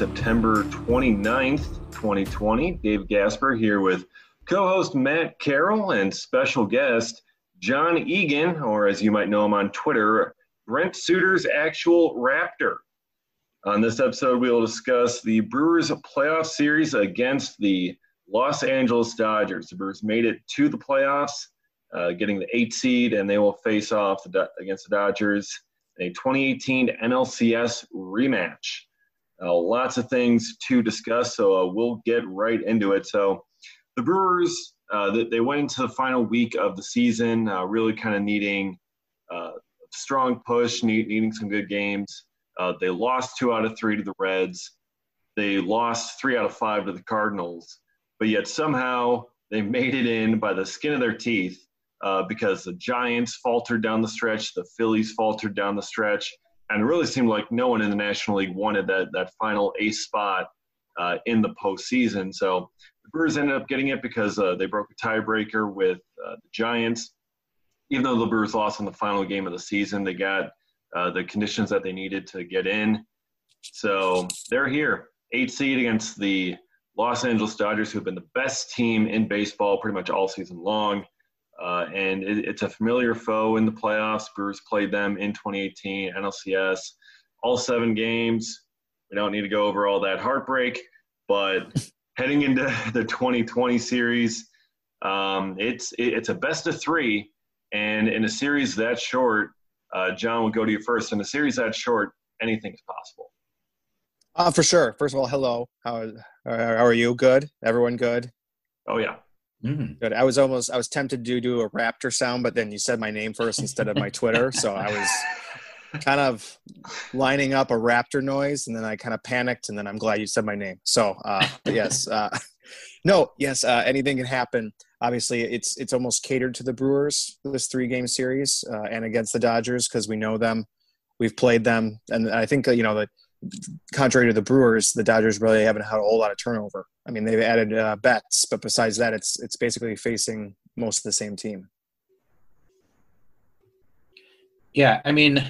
September 29th, 2020. Dave Gasper here with co host Matt Carroll and special guest John Egan, or as you might know him on Twitter, Brent Suter's actual Raptor. On this episode, we will discuss the Brewers playoff series against the Los Angeles Dodgers. The Brewers made it to the playoffs, uh, getting the eight seed, and they will face off the, against the Dodgers in a 2018 NLCS rematch. Uh, lots of things to discuss, so uh, we'll get right into it. So, the Brewers, uh, they went into the final week of the season, uh, really kind of needing uh, a strong push, need, needing some good games. they lost two out of three to the Reds. They lost three out of five to the Cardinals but yet somehow they made it in by the skin of their teeth uh, because the Giants faltered down the stretch, the Phillies faltered down the stretch, and it really seemed like no one in the National League wanted that that final ace spot uh, in the postseason. So the Brewers ended up getting it because uh, they broke a tiebreaker with uh, the Giants. Even though the Brewers lost in the final game of the season, they got uh, the conditions that they needed to get in. So they're here, eight seed against the Los Angeles Dodgers, who have been the best team in baseball pretty much all season long. Uh, and it, it's a familiar foe in the playoffs. Brewers played them in 2018 NLCS, all seven games. We don't need to go over all that heartbreak, but heading into the 2020 series, um, it's it, it's a best of three, and in a series that short, uh, John will go to you first. In a series that short, anything is possible. Uh, for sure. First of all, hello. How, how are you? Good. Everyone good? Oh yeah. Mm-hmm. Good. I was almost I was tempted to do a raptor sound, but then you said my name first instead of my Twitter, so I was kind of lining up a raptor noise, and then I kind of panicked, and then I'm glad you said my name. So uh, yes, uh, no, yes, uh, anything can happen. Obviously, it's it's almost catered to the Brewers this three game series uh, and against the Dodgers because we know them, we've played them, and I think you know that contrary to the Brewers, the Dodgers really haven't had a whole lot of turnover. I mean, they've added uh, Betts, but besides that, it's it's basically facing most of the same team. Yeah, I mean,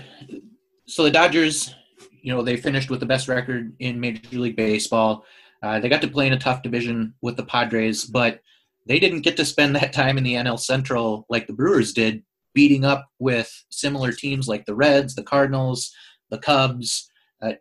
so the Dodgers, you know, they finished with the best record in Major League Baseball. Uh, they got to play in a tough division with the Padres, but they didn't get to spend that time in the NL Central like the Brewers did, beating up with similar teams like the Reds, the Cardinals, the Cubs. Uh,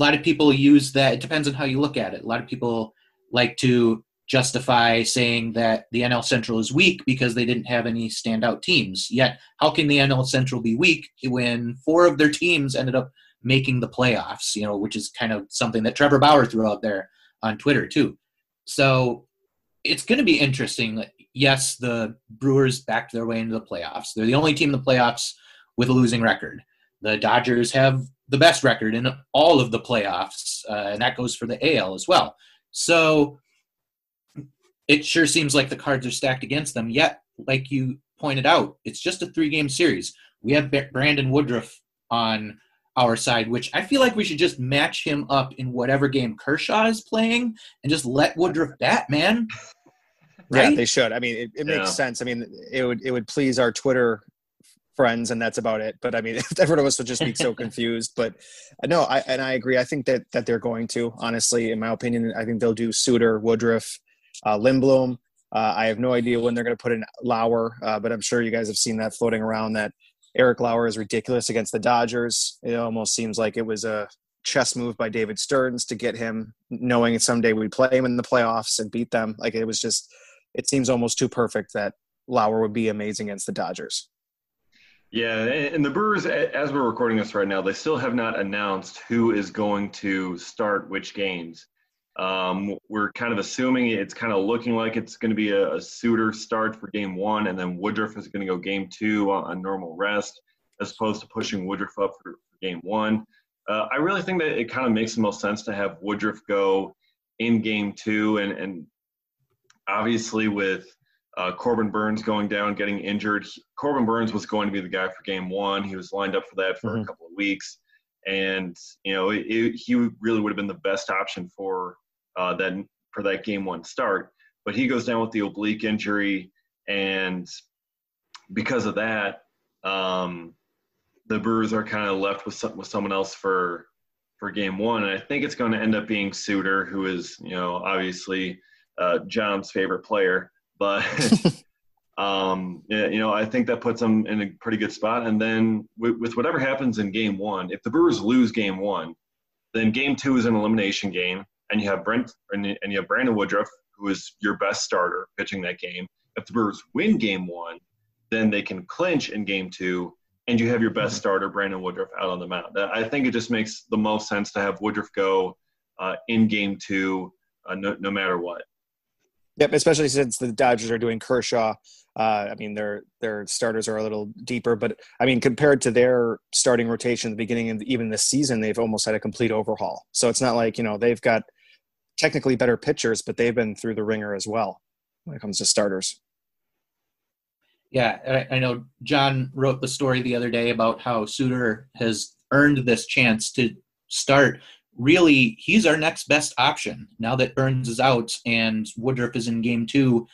a lot of people use that. It depends on how you look at it. A lot of people like to justify saying that the NL Central is weak because they didn't have any standout teams. Yet, how can the NL Central be weak when four of their teams ended up making the playoffs? You know, which is kind of something that Trevor Bauer threw out there on Twitter too. So it's going to be interesting. Yes, the Brewers backed their way into the playoffs. They're the only team in the playoffs with a losing record. The Dodgers have the best record in all of the playoffs, uh, and that goes for the AL as well. So it sure seems like the cards are stacked against them. Yet, like you pointed out, it's just a three-game series. We have Brandon Woodruff on our side, which I feel like we should just match him up in whatever game Kershaw is playing and just let Woodruff bat, man. Right? Yeah, they should. I mean, it, it makes yeah. sense. I mean, it would it would please our Twitter friends and that's about it. But i mean everyone of us would just be so confused. But uh, no i and i agree. I think that that they're going to honestly in my opinion i think they'll do suter woodruff uh, lindblom. Uh, i have no idea when they're going to put in lauer uh, but i'm sure you guys have seen that floating around that eric lauer is ridiculous against the dodgers. It almost seems like it was a chess move by david stearns to get him knowing someday we'd play him in the playoffs and beat them. Like it was just it seems almost too perfect that lauer would be amazing against the dodgers yeah, and the Brewers, as we're recording this right now, they still have not announced who is going to start which games. Um, we're kind of assuming it's kind of looking like it's going to be a, a Suter start for game one, and then Woodruff is going to go game two on, on, normal rest, as opposed to pushing Woodruff up for, for game one. Uh, I really think that it kind of makes the most sense to have Woodruff go in game two, and, and obviously with uh, Corbin Burnes going down, getting injured. Corbin Burnes was going to be the guy for game one. He was lined up for that for mm-hmm. a couple of weeks. And, you know, it, it, he really would have been the best option for uh, that for that game one start. But he goes down with the oblique injury. And because of that, um, the Brewers are kind of left with some, with someone else for for game one. And I think it's going to end up being Suter, who is, you know, obviously uh, John's favorite player. But, um, you know, I think that puts them in a pretty good spot. And then with, with whatever happens in game one, if the Brewers lose game one, then game two is an elimination game. And you have Brent and you have Brandon Woodruff, who is your best starter pitching that game. If the Brewers win game one, then they can clinch in game two and you have your best starter, Brandon Woodruff, out on the mound. I think it just makes the most sense to have Woodruff go uh, in game two, uh, no, no, matter what. Yep, especially since the Dodgers are doing Kershaw. Uh, I mean, their their starters are a little deeper, but I mean, compared to their starting rotation at the beginning and even this season, they've almost had a complete overhaul. So it's not like you know they've got technically better pitchers, but they've been through the ringer as well when it comes to starters. Yeah, I, I know John wrote the story the other day about how Suter has earned this chance to start. Really, he's our next best option now that Burnes is out and Woodruff is in game two.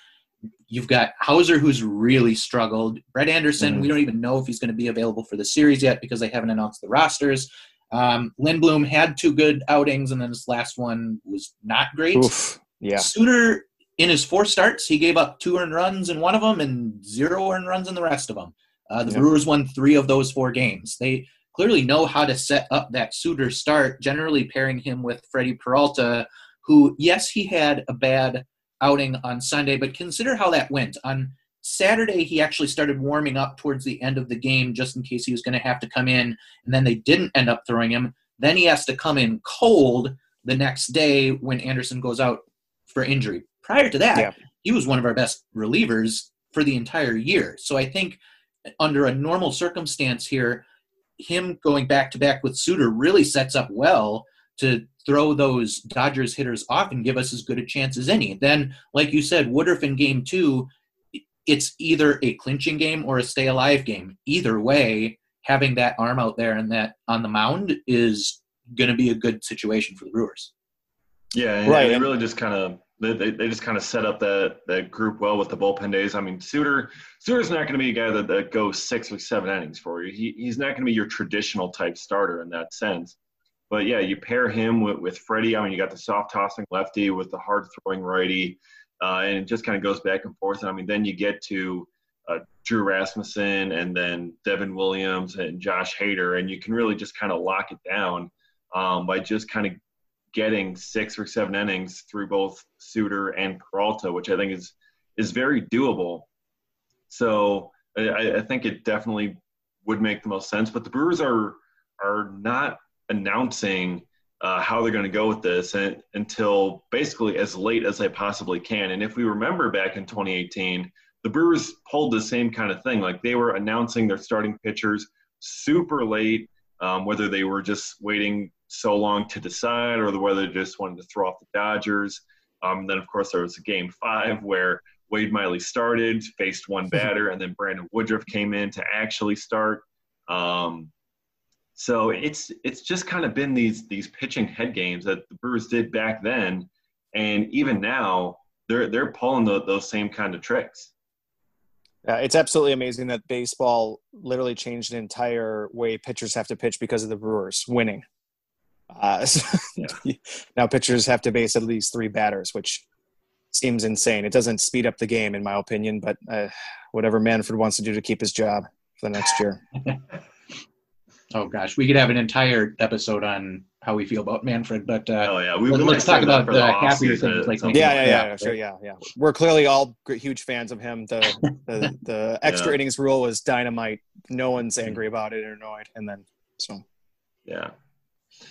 You've got Houser, who's really struggled. Brett Anderson, mm-hmm. we don't even know if he's going to be available for the series yet because they haven't announced the rosters. Um, Lindblom had two good outings, and then his last one was not great. Oof, yeah. Suter in his four starts, he gave up two earned runs in one of them and zero earned runs in the rest of them. Uh, the Brewers won three of those four games. They clearly know how to set up that Suter start, generally pairing him with Freddie Peralta, who, yes, he had a bad outing on Sunday, but consider how that went. On Saturday, he actually started warming up towards the end of the game just in case he was going to have to come in, and then they didn't end up throwing him. Then he has to come in cold the next day when Anderson goes out for injury. Prior to that, yeah. he was one of our best relievers for the entire year. So I think under a normal circumstance here, him going back to back with Suter really sets up well to throw those Dodgers hitters off and give us as good a chance as any. Then, like you said, Woodruff in game two, it's either a clinching game or a stay alive game. Either way, having that arm out there and that on the mound is going to be a good situation for the Brewers. Yeah, right. It really just kind of they, they, just kind of set up that that group well with the bullpen days. I mean, Suter Suter's not going to be a guy that, that goes six or seven innings for you. He, he's not going to be your traditional type starter in that sense. But yeah, you pair him with, with Freddie. I mean, you got the soft tossing lefty with the hard throwing righty, uh, and it just kind of goes back and forth. And I mean, then you get to uh, Drew Rasmussen and then Devin Williams and Josh Hader, and you can really just kind of lock it down um, by just kind of getting six or seven innings through both Suter and Peralta, which I think is is very doable. So I, I think it definitely would make the most sense. But the Brewers are are not announcing uh, how they're going to go with this and, until basically as late as they possibly can. And if we remember back in 2018, the Brewers pulled the same kind of thing. Like they were announcing their starting pitchers super late, um, whether they were just waiting so long to decide, or whether they just wanted to throw off the Dodgers. Um, then, of course, there was a game five where Wade Miley started, faced one batter, and then Brandon Woodruff came in to actually start. Um, so it's it's just kind of been these these pitching head games that the Brewers did back then, and even now they're they're pulling the, those same kind of tricks. Yeah, it's absolutely amazing that baseball literally changed the entire way pitchers have to pitch because of the Brewers winning. Uh, so yeah. now pitchers have to base at least three batters, which seems insane. It doesn't speed up the game, in my opinion, but uh, whatever Manfred wants to do to keep his job for the next year. oh gosh, we could have an entire episode on how we feel about Manfred, but uh, oh yeah, we, let's talk about the happier things. Like yeah, yeah, yeah, yeah, sure, yeah, yeah. We're clearly all huge fans of him. The the, the extra yeah. innings rule was dynamite. No one's angry about it or annoyed, and then so yeah,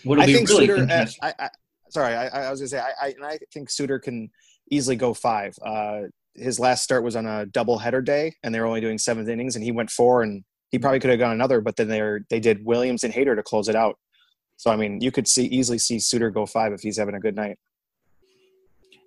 What'll I think really Suter. Uh, I, I, sorry, I, I, was gonna say I, I, I think Suter can easily go five. Uh, his last start was on a double header day, and they were only doing seventh innings, and he went four, and he probably could have gone another, but then they were, they did Williams and Hader to close it out. So I mean, you could see easily see Suter go five if he's having a good night.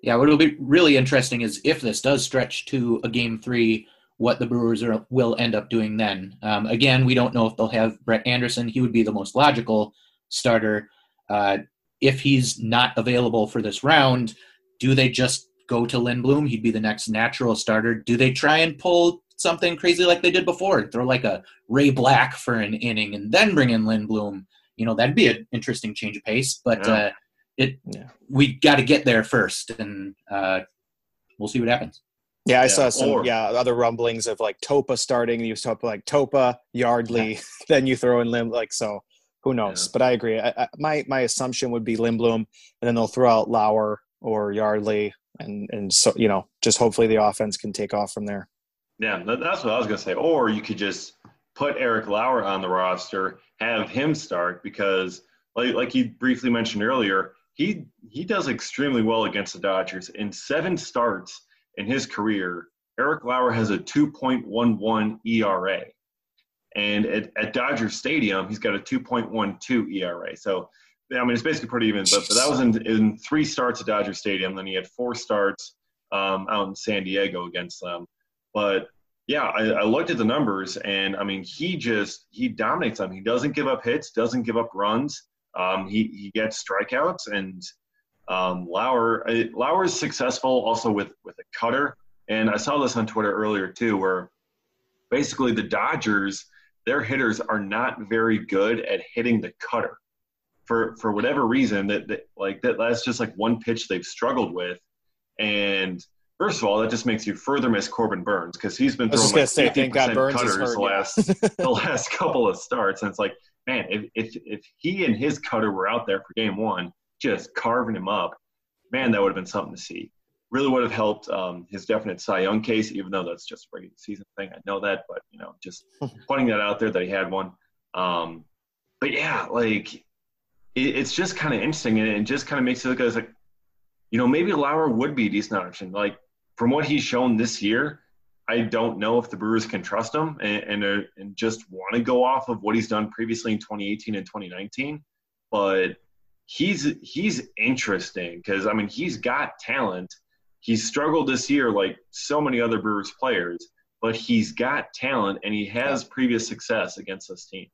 Yeah, what'll be really interesting is if this does stretch to a game three, what the Brewers are, will end up doing then. Um, again, we don't know if they'll have Brett Anderson. He would be the most logical starter. Uh, if he's not available for this round, do they just go to Lindblom? He'd be the next natural starter. Do they try and pull something crazy like they did before? Throw like a Ray Black for an inning and then bring in Lindblom? you know that'd be an interesting change of pace. But yeah. uh, it yeah. we got to get there first, and uh, we'll see what happens. Yeah, I yeah. saw some or, yeah other rumblings of like Topa starting. You saw like Topa, Yardley, then you throw in Lim like so. Who knows? Yeah. But I agree. I, I, my my assumption would be Lindblom, and then they'll throw out Lauer or Yardley, and and so you know just hopefully the offense can take off from there. Yeah, that's what I was gonna say. Or you could just put Eric Lauer on the roster, have him start because like like you briefly mentioned earlier, he he does extremely well against the Dodgers. In seven starts in his career, Eric Lauer has a 2.11 ERA. And at, at Dodger Stadium, he's got a 2.12 ERA. So, I mean, it's basically pretty even. But, but that was in, in three starts at Dodger Stadium. Then he had four starts um, out in San Diego against them. But yeah, I, I, looked at the numbers, and I mean, he just he dominates them. He doesn't give up hits, doesn't give up runs. Um, he he gets strikeouts, and um, Lauer Lauer is successful also with with a cutter. And I saw this on Twitter earlier too, where basically the Dodgers their hitters are not very good at hitting the cutter for for whatever reason that, that like that that's just like one pitch they've struggled with. And first of all that just makes you further miss Corbin Burnes because he's been throwing like say, 50% cutters hurt, the last the last couple of starts. And it's like man if, if if he and his cutter were out there for game one just carving him up man that would have been something to see really would have helped um, his definite Cy Young case, even though that's just a regular season thing. I know that, but you know, just pointing that out there that he had one. Um, but yeah, like it, it's just kind of interesting, and it just kind of makes it look as like, you know, maybe Lauer would be a decent option. Like from what he's shown this year, I don't know if the Brewers can trust him and and, uh, and just want to go off of what he's done previously in 2018 and 2019, but. He's he's interesting because I mean he's got talent he's struggled this year like so many other Brewers players, but he's got talent and he has previous success against this team.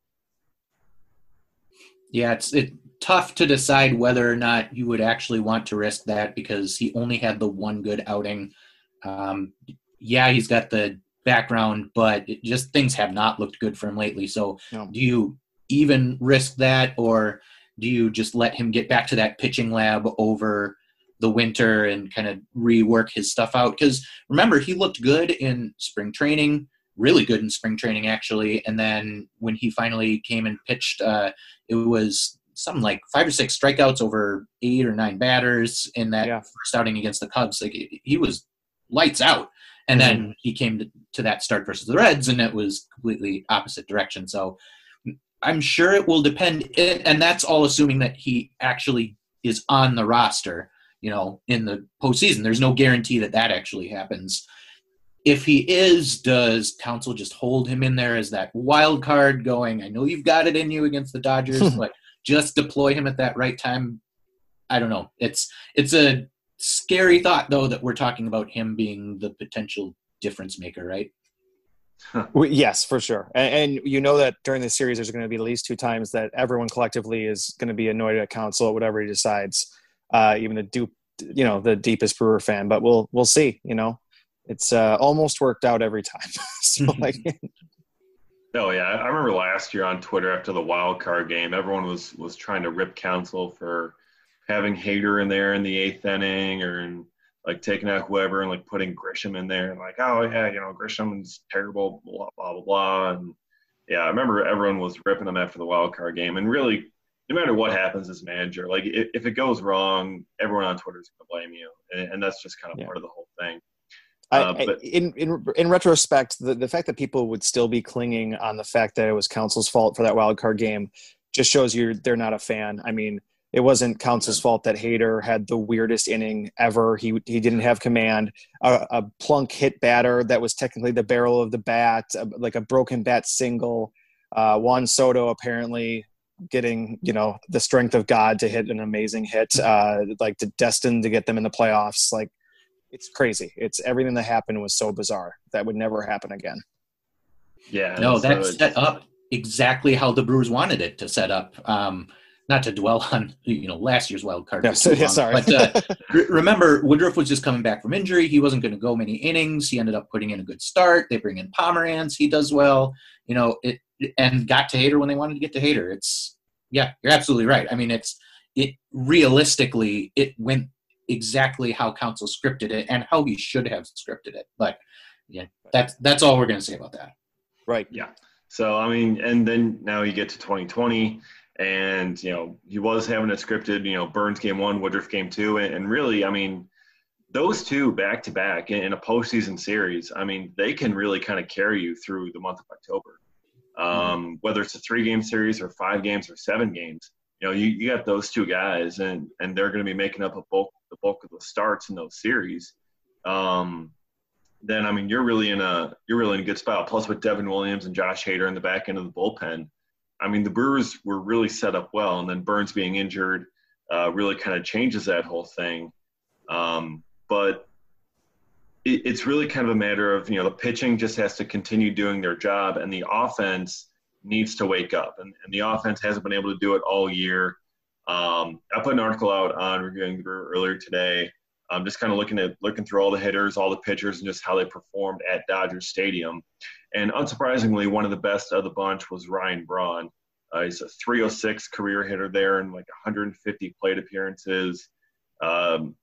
Yeah, it's it, tough to decide whether or not you would actually want to risk that because he only had the one good outing. Um, yeah, he's got the background, but just things have not looked good for him lately. So, no. do you even risk that, or do you just let him get back to that pitching lab over the winter and kind of rework his stuff out. Because remember, he looked good in spring training, really good in spring training actually. And then when he finally came and pitched, uh, it was something like five or six strikeouts over eight or nine batters in that yeah. first outing against the Cubs. Like he was lights out. And then mm-hmm. he came to, to that start versus the Reds, and it was completely opposite direction. So I'm sure it will depend, and that's all assuming that he actually is on the roster you know, in the postseason. There's no guarantee that that actually happens. If he is, does Counsell just hold him in there as that wild card going, I know you've got it in you against the Dodgers, hmm. but just deploy him at that right time? I don't know. It's it's a scary thought though that we're talking about him being the potential difference maker, right? yes, for sure. And, and, you know that during the series, there's going to be at least two times that everyone collectively is going to be annoyed at Counsell at whatever he decides uh, even the dupe, you know, the deepest Brewer fan. But we'll we'll see. You know, it's uh, almost worked out every time. so like. Oh yeah, I remember last year on Twitter after the wild card game, everyone was was trying to rip Counsell for having Hader in there in the eighth inning or in, like taking out whoever and like putting Grisham in there and like, oh yeah, you know, Grisham's terrible, blah blah blah blah. And yeah, I remember everyone was ripping him after the wild card game, and really no matter what happens as manager, like if, if it goes wrong, everyone on Twitter is going to blame you, and, and, that's just kind of yeah. part of the whole thing. Uh, I, but, in, in in retrospect, the, the fact that people would still be clinging on the fact that it was Counsell's fault for that wild card game just shows you they're not a fan. I mean, it wasn't Counsell's fault that Hader had the weirdest inning ever. He he didn't have command. A, a plunk hit batter that was technically the barrel of the bat, a, like a broken bat single. Uh, Juan Soto apparently getting you know the strength of God to hit an amazing hit, uh, like to destined to get them in the playoffs. Like it's crazy. It's everything that happened was so bizarre that would never happen again. Yeah, no, that's set up exactly how the Brewers wanted it to set up. Um, not to dwell on you know last year's wild card. Yeah, so, yeah sorry. But uh, remember, Woodruff was just coming back from injury. He wasn't going to go many innings. He ended up putting in a good start. They bring in Pomeranz. He does well. You know, it and got to Hader when they wanted to get to Hader. It's yeah, you're absolutely right. I mean, it's it realistically it went exactly how Counsell scripted it and how he should have scripted it. But yeah, that's that's all we're going to say about that. Right. Yeah. So I mean, and then now you get to 2020, and you know he was having it scripted. You know, Burnes game one, Woodruff game two, and, and really, I mean, those two back to back in a postseason series. I mean, they can really kind of carry you through the month of October. Um, whether it's a three game series or five games or seven games, you know, you, you got those two guys, and and they're going to be making up a bulk the bulk of the starts in those series. Um, then I mean you're really in a you're really in a good spot. Plus with Devin Williams and Josh Hader in the back end of the bullpen, I mean the Brewers were really set up well, and then Burnes being injured uh, really kind of changes that whole thing. Um, but it, it's really kind of a matter of you know the pitching just has to continue doing their job, and the offense needs to wake up, and, and the offense hasn't been able to do it all year. Um, I put an article out on reviewing the earlier today I'm just kind of looking at looking through all the hitters, all the pitchers, and just how they performed at Dodger Stadium. And unsurprisingly, one of the best of the bunch was Ryan Braun. Uh, he's a 306 career hitter there and like 150 plate appearances. Um,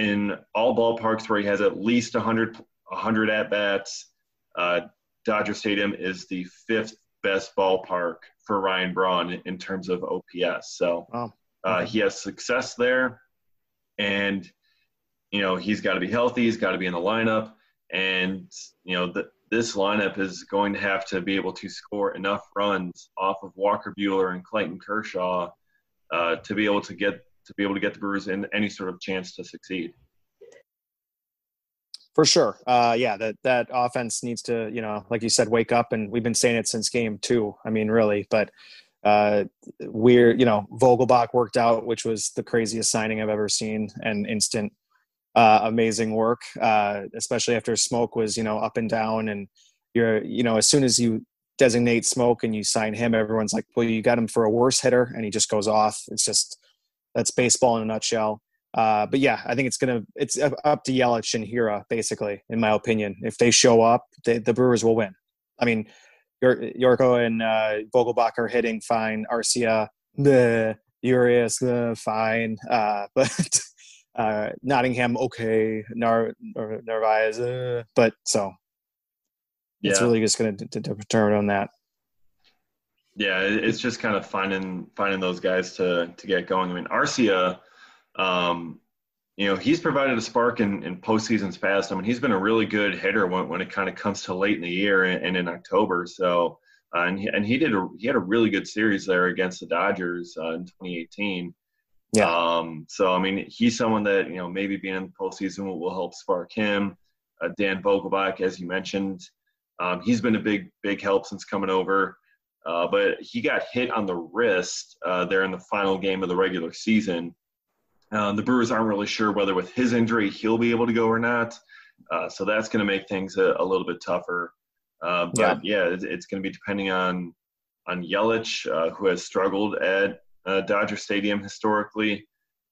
in all ballparks where he has at least 100, 100 at bats, uh, Dodger Stadium is the fifth best ballpark for Ryan Braun in terms of OPS. So uh, he has success there. And you know, he's got to be healthy. He's got to be in the lineup. And, you know, the, this lineup is going to have to be able to score enough runs off of Walker Buehler and Clayton Kershaw uh, to be able to get to be able to get the Brewers in any sort of chance to succeed. For sure, uh, yeah. That that offense needs to, you know, like you said, wake up, and we've been saying it since game two. I mean, really, but uh, we're, you know, Vogelbach worked out, which was the craziest signing I've ever seen, and instant uh, amazing work, uh, especially after Smoak was you know up and down, and you're you know as soon as you designate Smoak and you sign him, everyone's like, well, you got him for a worse hitter, and he just goes off. It's just that's baseball in a nutshell. Uh, but yeah, I think it's gonna it's up to Yelich and Hiura basically, in my opinion. If they show up, they, the Brewers will win. I mean, Gyorko and uh, Vogelbach are hitting fine. Arcia, the Urias, uh, fine. Uh, but uh, Nottingham okay, Nar- Narvaez, uh, but so yeah. it's really just going to determine on that. Yeah, it's just kind of finding finding those guys to to get going. I mean, Arcia, um, you know, he's provided a spark in, in postseasons past. I mean, he's been a really good hitter when, when it kind of comes to late in the year and, and in October. So, uh, and he, and he did a, he had a really good series there against the Dodgers uh, in 2018. Yeah. Um, so I mean, he's someone that you know maybe being in the postseason will, will help spark him. Uh, Dan Vogelbach, as you mentioned, um, he's been a big big help since coming over. Uh, but he got hit on the wrist uh, there in the final game of the regular season. Um, the Brewers aren't really sure whether with his injury he'll be able to go or not. Uh, so that's going to make things a, a, little bit tougher. Uh, but yeah, yeah it's, it's going to be depending on on Yelich, uh, who has struggled at uh, Dodger Stadium historically.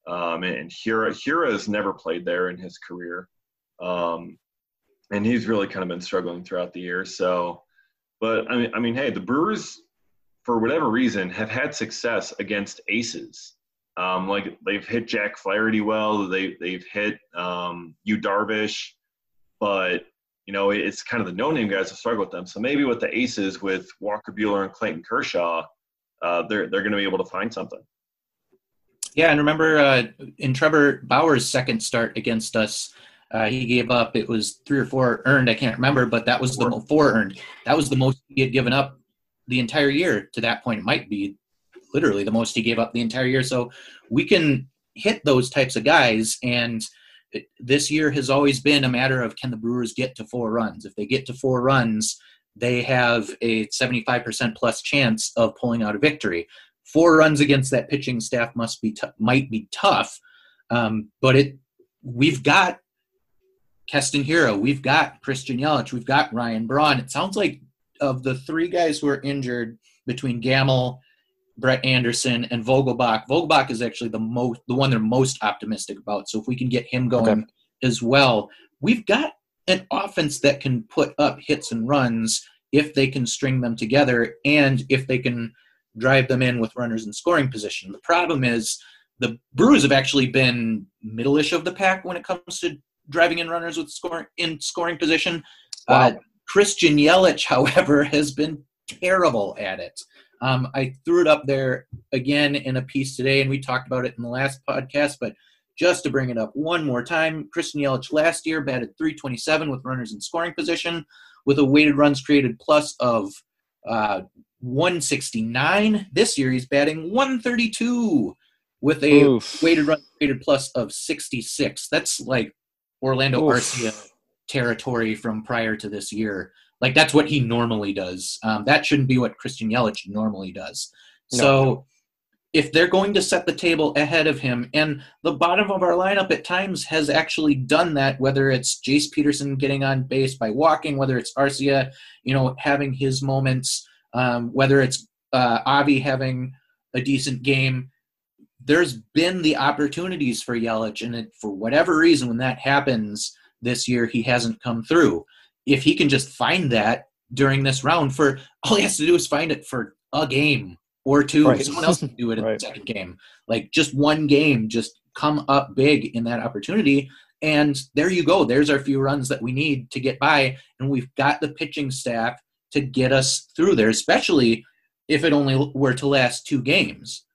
Um, and Hiura Hiura has never played there in his career. Um, and he's really kind of been struggling throughout the year. So, but I mean, I mean, hey, the Brewers, for whatever reason, have had success against aces. Um, like they've hit Jack Flaherty well. They they've hit um, Yu Darvish, but you know it's kind of the no-name guys that struggle with them. So maybe with the aces, with Walker Buehler and Clayton Kershaw, uh, they're they're going to be able to find something. Yeah, and remember uh, in Trevor Bauer's second start against us, uh, he gave up. It was three or four earned. I can't remember, but that was the four earned. That was the most he had given up the entire year. To that point, it might be literally the most he gave up the entire year. So we can hit those types of guys, and this year has always been a matter of can the Brewers get to four runs. If they get to four runs, they have a 75% plus chance of pulling out a victory. Four runs against that pitching staff must be t- might be tough, um, but it we've got Keston Hiura, we've got Christian Yelich, we've got Ryan Braun. It sounds like of the three guys who are injured between Gamel, Brett Anderson, and Vogelbach, Vogelbach is actually the most the one they're most optimistic about. So if we can get him going okay. as well, we've got an offense that can put up hits and runs if they can string them together and if they can drive them in with runners in scoring position. The problem is the Brewers have actually been middle-ish of the pack when it comes to driving in runners with scoring in scoring position. Wow. Uh, Christian Yelich, however, has been terrible at it. Um, I threw it up there again in a piece today, and we talked about it in the last podcast. But just to bring it up one more time, Christian Yelich last year batted 327 with runners in scoring position, with a weighted runs created plus of uh, 169. This year he's batting 132 with a Oof. weighted run created plus of 66. That's like Orlando Oof. Arcia territory from prior to this year. Like that's what he normally does. Um, that shouldn't be what Christian Yelich normally does. No. So if they're going to set the table ahead of him, and the bottom of our lineup at times has actually done that, whether it's Jace Peterson getting on base by walking, whether it's Arcia, you know, having his moments, um, whether it's uh, Avi having a decent game. There's been the opportunities for Yelich, and it, for whatever reason, when that happens this year, he hasn't come through if he can just find that during this round for all he has to do is find it for a game or two right. someone else can do it in right. the second game like just one game just come up big in that opportunity and there you go there's our few runs that we need to get by and we've got the pitching staff to get us through there especially if it only were to last two games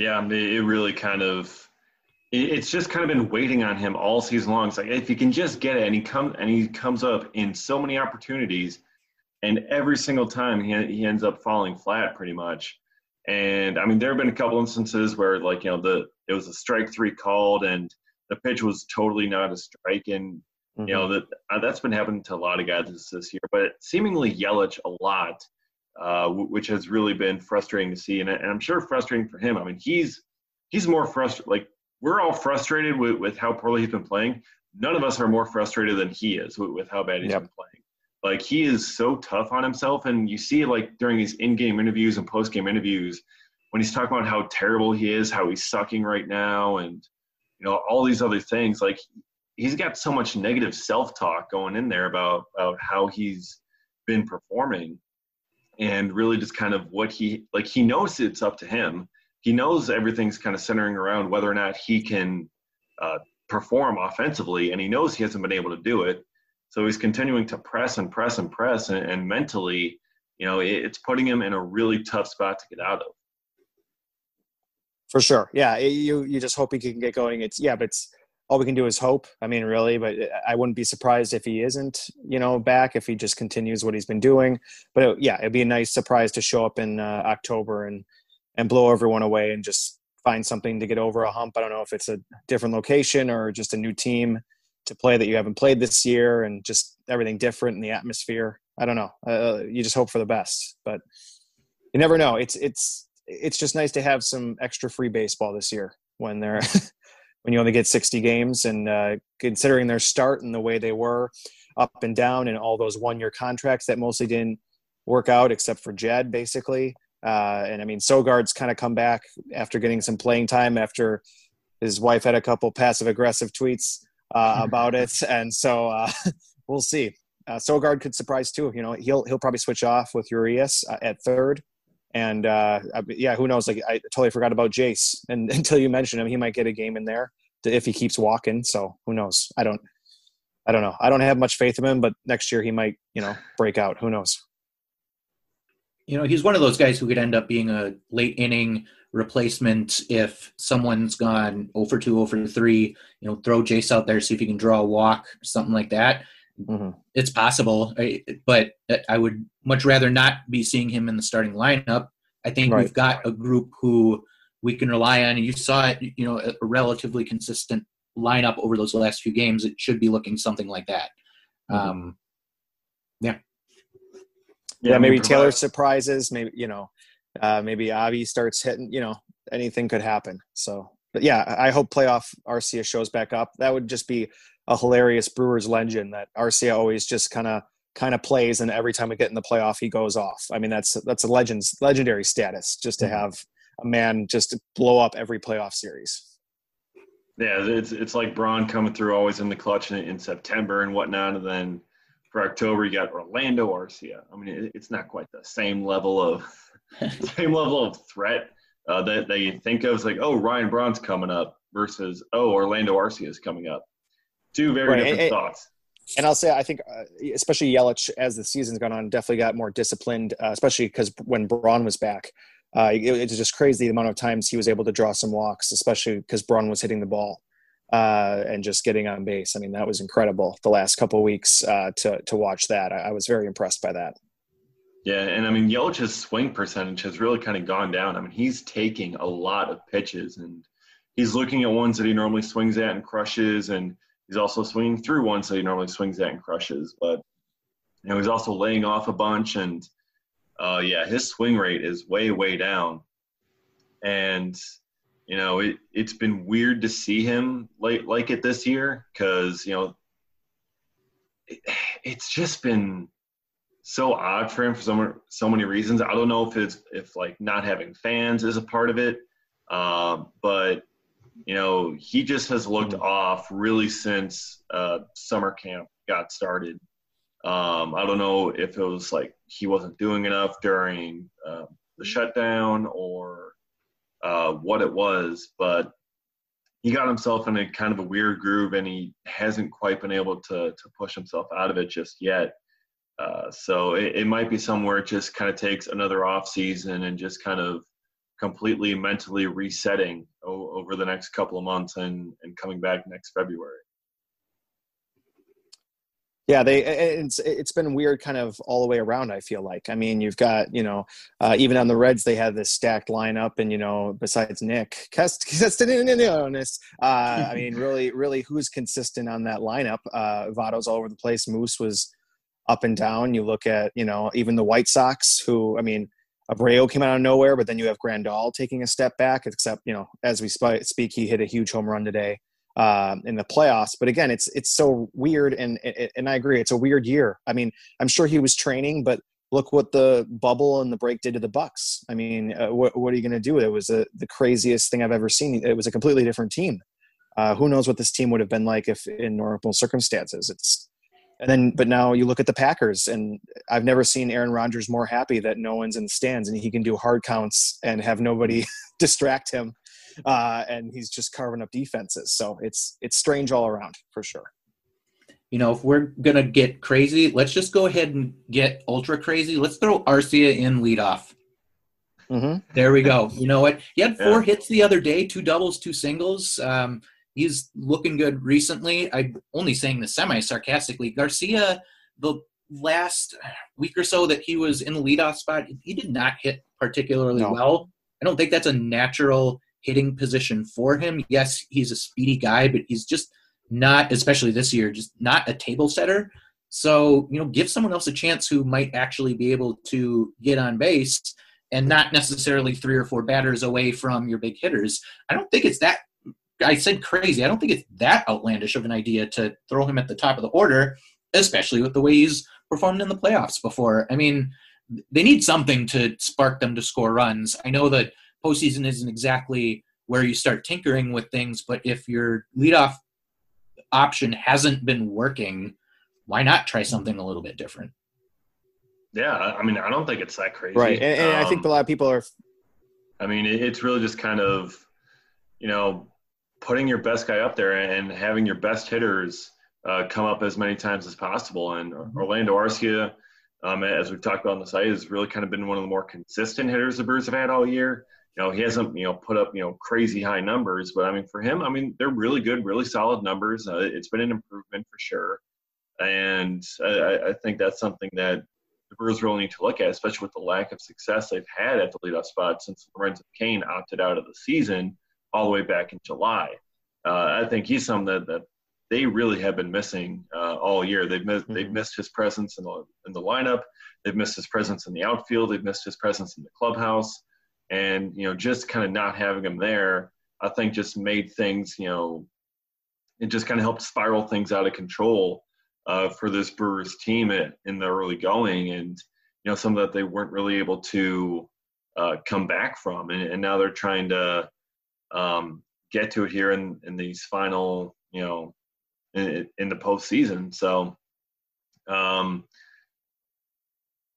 yeah I mean, it really kind of it's just kind of been waiting on him all season long. It's like if he can just get it, and he comes and he comes up in so many opportunities, and every single time he he ends up falling flat pretty much. And I mean, there have been a couple instances where like you know the it was a strike three called and the pitch was totally not a strike, and mm-hmm. you know mm-hmm. that uh, that's been happening to a lot of guys this, this year, but seemingly Yelich a lot, uh, w- which has really been frustrating to see, and, and I'm sure frustrating for him. I mean, he's he's more frustrated like we're all frustrated with, with how poorly he's been playing. None of us are more frustrated than he is with, with how bad he's yep. been playing. Like he is so tough on himself, and you see like during these in-game interviews and post-game interviews when he's talking about how terrible he is, how he's sucking right now, and you know all these other things. Like he's got so much negative self-talk going in there about about how he's been performing, and really just kind of what he like. He knows it's up to him he knows everything's kind of centering around whether or not he can uh, perform offensively, and he knows he hasn't been able to do it. So he's continuing to press and press and press, and, and mentally, you know, it, it's putting him in a really tough spot to get out of. For sure, yeah. You you just hope he can get going. It's yeah, but it's all we can do is hope. I mean, really, but I wouldn't be surprised if he isn't, you know, back if he just continues what he's been doing. But it, yeah, it'd be a nice surprise to show up in uh, October and and blow everyone away and just find something to get over a hump. I don't know if it's a different location or just a new team to play that you haven't played this year and just everything different in the atmosphere. I don't know. Uh, you just hope for the best, but you never know. It's it's it's just nice to have some extra free baseball this year when they're when you only get 60 games and uh, considering their start and the way they were up and down and all those one year contracts that mostly didn't work out except for Jedd basically. Uh, and I mean, Sogard's kind of come back after getting some playing time after his wife had a couple passive aggressive tweets uh, about it. And so uh, we'll see. Uh, Sogard could surprise too. You know, he'll he'll probably switch off with Urias uh, at third. And uh, yeah, who knows? Like I totally forgot about Jace, and until you mentioned him, he might get a game in there if he keeps walking. So who knows? I don't, I don't know. I don't have much faith in him, but next year he might, you know, break out. Who knows? you know, he's one of those guys who could end up being a late inning replacement if someone's gone over 2, over 3. You know, throw Jace out there, see if he can draw a walk, something like that. Mm-hmm. It's possible, but I would much rather not be seeing him in the starting lineup. I think right. we've got a group who we can rely on, and you saw it. You know, a relatively consistent lineup over those last few games. It should be looking something like that. Mm-hmm. Um, yeah yeah, maybe. Taylor surprises. Maybe you know, uh, maybe Avi starts hitting. You know, anything could happen. So, but yeah, I hope playoff Arcia shows back up. That would just be a hilarious Brewers legend that Arcia always just kind of kind of plays, and every time we get in the playoff, he goes off. I mean, that's that's a legends legendary status just to mm-hmm. have a man just blow up every playoff series. Yeah, it's it's like Braun coming through always in the clutch in, in September and whatnot, and then for October, you got Orlando Arcia. I mean, it's not quite the same level of same level of threat uh, that, that you think of. It's like, oh, Ryan Braun's coming up versus oh, Orlando Arcia is coming up. Two very right. different and, thoughts. And I'll say, I think, uh, especially Yelich, as the season's gone on, definitely got more disciplined. Uh, especially because when Braun was back, uh, it, it was just crazy the amount of times he was able to draw some walks, especially because Braun was hitting the ball uh, and just getting on base. I mean, that was incredible the last couple weeks uh, to to watch that. I, I, was very impressed by that. Yeah, and I mean, Yelich's swing percentage has really kind of gone down. I mean, he's taking a lot of pitches and he's looking at ones that he normally swings at and crushes, and he's also swinging through one, so he normally swings that and crushes. But you know, he's also laying off a bunch, and uh, yeah, his swing rate is way way down. And you know, it, it's been weird to see him like, like it this year because, you know, it, it's just been so odd for him for so, so many reasons. I don't know if it's, if like not having fans is a part of it. Uh, but, you know, he just has looked mm-hmm. off really since uh, summer camp got started. Um, I don't know if it was like he wasn't doing enough during uh, the shutdown or uh, what it was, but he got himself in a kind of a weird groove and he hasn't quite been able to, to push himself out of it just yet. Uh, so it, it, might be somewhere it just kind of takes another off season and just kind of completely mentally resetting o- over the next couple of months and, and coming back next February. Yeah they it's it's been weird kind of all the way around i feel like. I mean you've got you know uh, even on the reds they have this stacked lineup and you know besides nick uh, i mean really really who's consistent on that lineup? Uh Votto's all over the place. Moose was up and down. You look at you know even the white sox who i mean Abreu came out of nowhere, but then you have Grandal taking a step back. Except, you know, as we speak, he hit a huge home run today um, in the playoffs. But again, it's it's so weird, and and I agree, it's a weird year. I mean, I'm sure he was training, but look what the bubble and the break did to the Bucks. I mean, uh, what what are you going to do? It was a, the craziest thing I've ever seen. It was a completely different team. Uh, who knows what this team would have been like if in normal circumstances? It's and then, but now you look at the Packers, and I've never seen Aaron Rodgers more happy that no one's in the stands and he can do hard counts and have nobody distract him uh, and he's just carving up defenses. So it's it's strange all around for sure. You know, if we're gonna get crazy, let's just go ahead and get ultra crazy. Let's throw Arcia in leadoff. Mm-hmm. There we go. You know what? He had four yeah. hits the other day, two doubles, two singles. Um, he's looking good recently. I'm only saying this semi sarcastically. Garcia, the last week or so that he was in the leadoff spot, he did not hit particularly no. well. I don't think that's a natural hitting position for him. Yes, he's a speedy guy, but he's just not, especially this year, just not a table setter. So, you know, give someone else a chance who might actually be able to get on base and not necessarily three or four batters away from your big hitters. I don't think it's that I said crazy. I don't think it's that outlandish of an idea to throw him at the top of the order, especially with the way he's performed in the playoffs before. I mean, they need something to spark them to score runs. I know that postseason isn't exactly where you start tinkering with things, but if your leadoff option hasn't been working, why not try something a little bit different? Yeah, I mean, I don't think it's that crazy. Right, and, and um, I think um, a lot of people are. I mean, it's really just kind of, you know, putting your best guy up there and having your best hitters uh, come up as many times as possible. And mm-hmm. Orlando Arcia, um, as we've talked about on the site, has really kind of been one of the more consistent hitters the Brewers have had all year you know, he hasn't, you know, put up, you know, crazy high numbers, but I mean, for him, I mean, they're really good, really solid numbers. Uh, it's been an improvement for sure. And I, I, think that's something that the Brewers really need to look at, especially with the lack of success they've had at the leadoff spot since Lorenzo Cain opted out of the season all the way back in July. Uh, I think he's something that, that they really have been missing uh, all year. They've missed, mm-hmm. they've missed his presence in the in the lineup. They've missed his presence in the outfield. They've missed his presence in the clubhouse and you know just kind of not having him there i think just made things you know it just kind of helped spiral things out of control uh, for this brewers team at, in the early going and you know some that they weren't really able to uh, come back from and, and, now they're trying to um, get to it here in, in these final you know in, in the postseason so Um,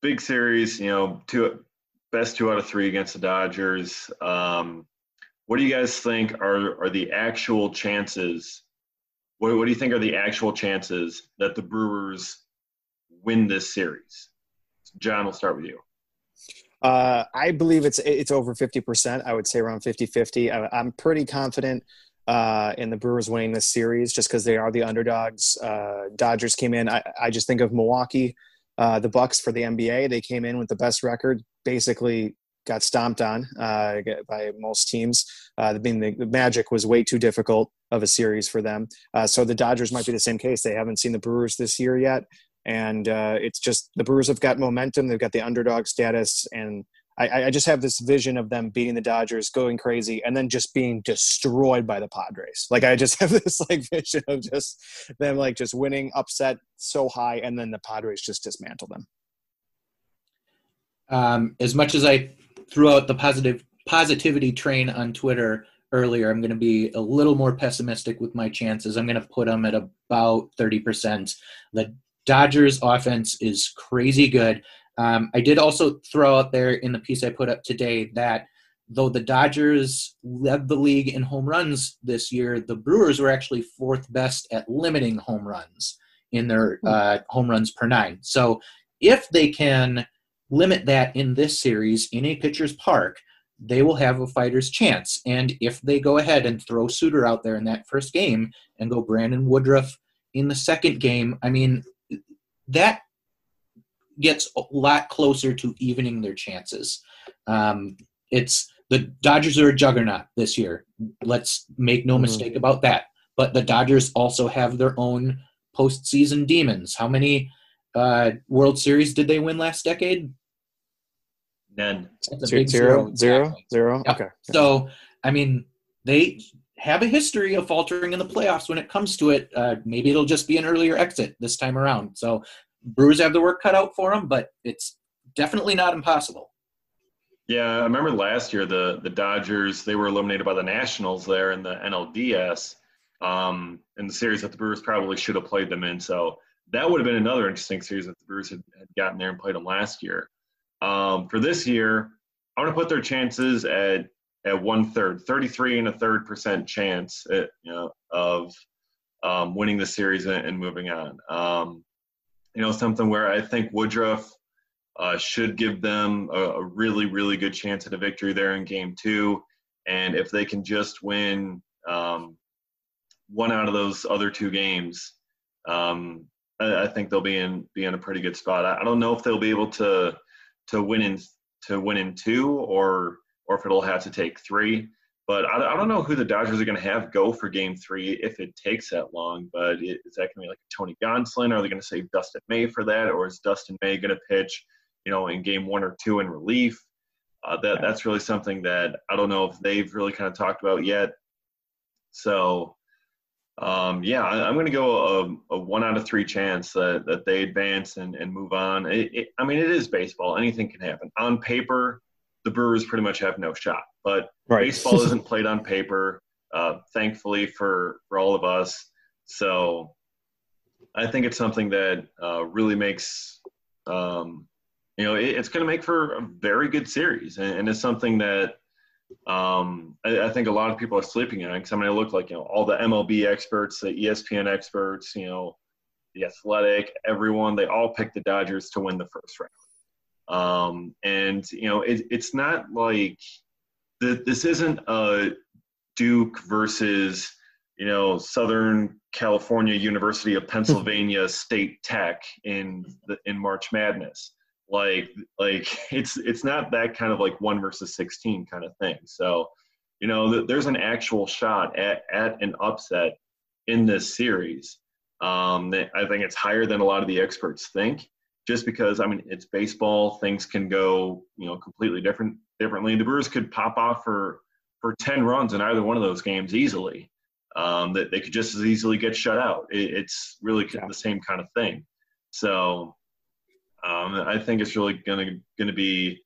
big series, you know, two best two out of three against the Dodgers. Um, what do you guys think are are the actual chances? What, what do you think are the actual chances that the Brewers win this series? John, we'll start with you. Uh, I believe it's it's over 50%. I would say around 50 50. I, am pretty confident uh, in the Brewers winning this series just because they are the underdogs. Uh, Dodgers came in. I, I just think of Milwaukee, uh, the Bucks for the NBA. They came in with the best record, basically got stomped on uh, by most teams. Uh, being the, the, Magic was way too difficult of a series for them. Uh, so the Dodgers might be the same case. They haven't seen the Brewers this year yet, and uh, it's just the Brewers have got momentum. They've got the underdog status, and I, I, just have this vision of them beating the Dodgers, going crazy, and then just being destroyed by the Padres. Like I just have this like vision of just them like just winning, upset so high, and then the Padres just dismantle them. Um, as much as I threw out the positive positivity train on Twitter earlier, I'm going to be a little more pessimistic with my chances. I'm going to put them at about 30%. The Dodgers offense is crazy good. Um, I did also throw out there in the piece I put up today that though the Dodgers led the league in home runs this year, the Brewers were actually fourth best at limiting home runs in their hmm. uh, home runs per nine. So if they can limit that in this series in a pitcher's park, they will have a fighter's chance. And if they go ahead and throw Suter out there in that first game and go Brandon Woodruff in the second game, I mean, that gets a lot closer to evening their chances. Um, it's the Dodgers are a juggernaut this year. Let's make no mm-hmm. mistake about that. But the Dodgers also have their own postseason demons. How many uh, World Series did they win last decade? None. Zero, zero, zero, zero. Okay. So, I mean, they have a history of faltering in the playoffs when it comes to it. Uh, maybe it'll just be an earlier exit this time around. So Brewers have the work cut out for them, but it's definitely not impossible. Yeah, I remember last year the the Dodgers they were eliminated by the Nationals there in the NLDS um, in the series that the Brewers probably should have played them in. So that would have been another interesting series if the Brewers had, had gotten there and played them last year. Um, for this year, I want to put their chances at at one third, 33 and a third percent chance at, you know, of um, winning the series and, and moving on. Um, you know, something where I think Woodruff uh, should give them a, a, really, really good chance at a victory there in game two. And if they can just win um, one out of those other two games, um, I, I, think they'll be in be in a pretty good spot. I, I, don't know if they'll be able to to win in to win in two or or if it'll have to take three. But I, I don't know who the Dodgers are going to have go for Game Three if it takes that long. But is that going to be like Tony Gonsolin? Are they going to save Dustin May for that, or is Dustin May going to pitch, you know, in Game One or Two in relief? Uh, that that's really something that I don't know if they've really kind of talked about yet. So, um, yeah, I, am going to go a, a, one out of three chance that, that they advance and, and move on. It, it, I mean, it is baseball; anything can happen. On paper, the Brewers pretty much have no shot. But right. baseball isn't played on paper, uh, thankfully for for all of us. So I think it's something that uh, really makes um, you know it, it's going to make for a very good series, and, and it's something that um, I, I, think a lot of people are sleeping on. Because I mean, I look like you know all the MLB experts, the ESPN experts, you know, the Athletic, everyone, they all picked the Dodgers to win the first round. Um, and you know, it, it's not like the, this isn't a Duke versus you know Southern California University of Pennsylvania State Tech in the, in March Madness. Like like it's it's not that kind of like one versus sixteen kind of thing. So you know there's an actual shot at at an upset in this series. Um, I think it's higher than a lot of the experts think just because I mean it's baseball, things can go you know completely different differently. The Brewers could pop off for for ten runs in either one of those games easily. Um, that they could just as easily get shut out. It, it's really yeah. the same kind of thing. So um, I think it's really gonna gonna be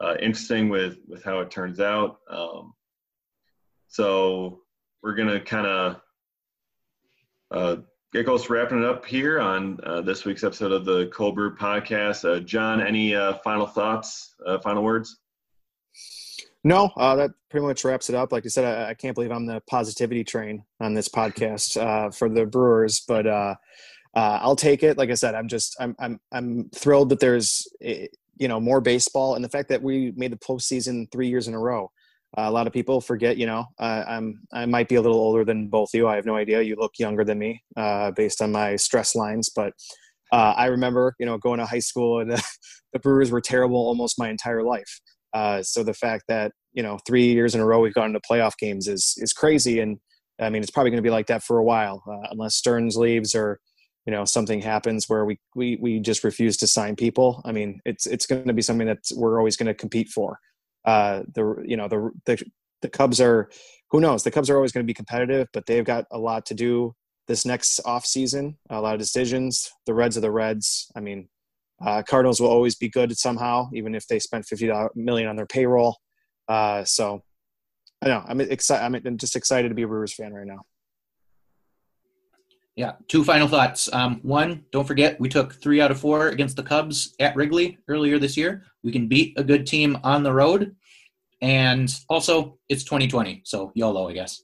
uh, interesting with with how it turns out. Um, so we're gonna kind of uh, to wrapping it up here on uh, this week's episode of the Cold Brew Podcast. Uh, John, any uh, final thoughts, uh, final words? No, uh, that pretty much wraps it up. Like I said, I, I, can't believe I'm the positivity train on this podcast uh, for the Brewers, but I'll take it. Like I said, I'm just I'm I'm I'm thrilled that there's eh, you know more baseball and the fact that we made the postseason three years in a row. Uh, a lot of people forget, you know, uh, I'm I might be a little older than both you. I have no idea. You look younger than me based on my stress lines, but I remember, you know, going to high school and the Brewers were terrible almost my entire life. Uh, so the fact that you know three years in a row we've gone to playoff games is is crazy, and I mean it's probably going to be like that for a while uh, unless Stearns leaves or you know something happens where we we we just refuse to sign people. I mean it's it's going to be something that we're always going to compete for. Uh, the you know the the the Cubs are who knows the Cubs are always going to be competitive, but they've got a lot to do this next off season. A lot of decisions. The Reds are the Reds. I mean uh, Cardinals will always be good somehow, even if they spent fifty million on their payroll. Uh, so I know I'm excited. I'm just excited to be a Brewers fan right now. Yeah, two final thoughts. Um, one, don't forget we took three out of four against the Cubs at Wrigley earlier this year. We can beat a good team on the road, and also it's 2020, so YOLO, I guess.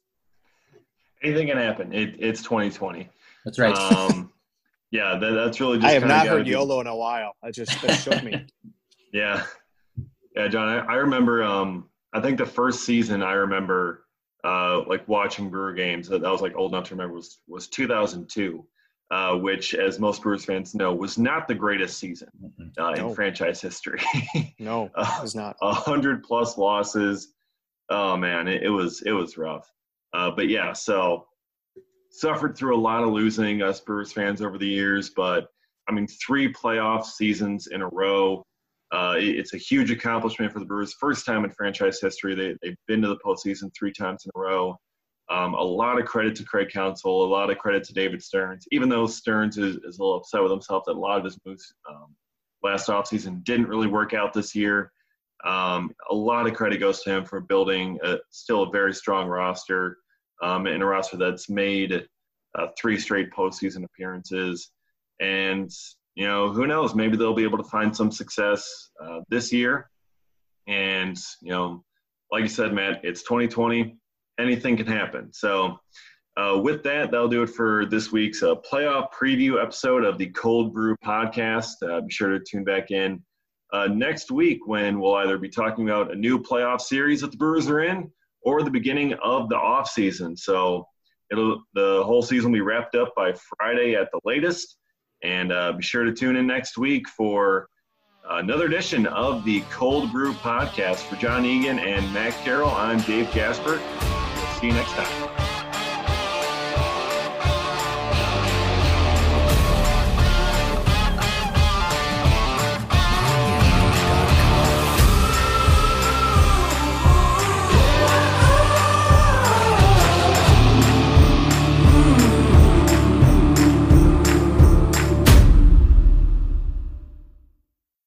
Anything can happen. It, it's 2020. That's right. Um, yeah, that, that's really. Just I have not heard YOLO in a while. I just that showed me. yeah, yeah, John. I, I remember. Um, I think the first season I remember, uh, like watching Brewer games. That, that was like old enough to remember was was 2002. Uh, which, as most Brewers fans know, was not the greatest season uh, no. in franchise history. no, it was not. A hundred plus losses. Oh man, it, it, was it was rough. Uh, but yeah, so suffered through a lot of losing us Brewers fans over the years, but I mean, three playoff seasons in a row. Uh, it's a huge accomplishment for the Brewers. First time in franchise history. They, they've been to the postseason three times in a row. Um, a lot of credit to Craig Counsell, a lot of credit to David Stearns, even though Stearns is, is a little upset with himself that a lot of his moves um, last offseason didn't really work out this year. Um, a lot of credit goes to him for building a, still a very strong roster um, in a roster that's made uh, three straight postseason appearances. And, you know, who knows? Maybe they'll be able to find some success uh, this year. And, you know, like you said, Matt, it's 2020. Anything can happen. So, uh, with that, that'll do it for this week's uh, playoff preview episode of the Cold Brew podcast. Uh, be sure to tune back in uh, next week when we'll either be talking about a new playoff series that the Brewers are in or the beginning of the off season. So it'll the whole season will be wrapped up by Friday at the latest. And uh, be sure to tune in next week for another edition of the Cold Brew Podcast. For John Egan and Matt Carroll, I'm Dave Gasper. See you next time.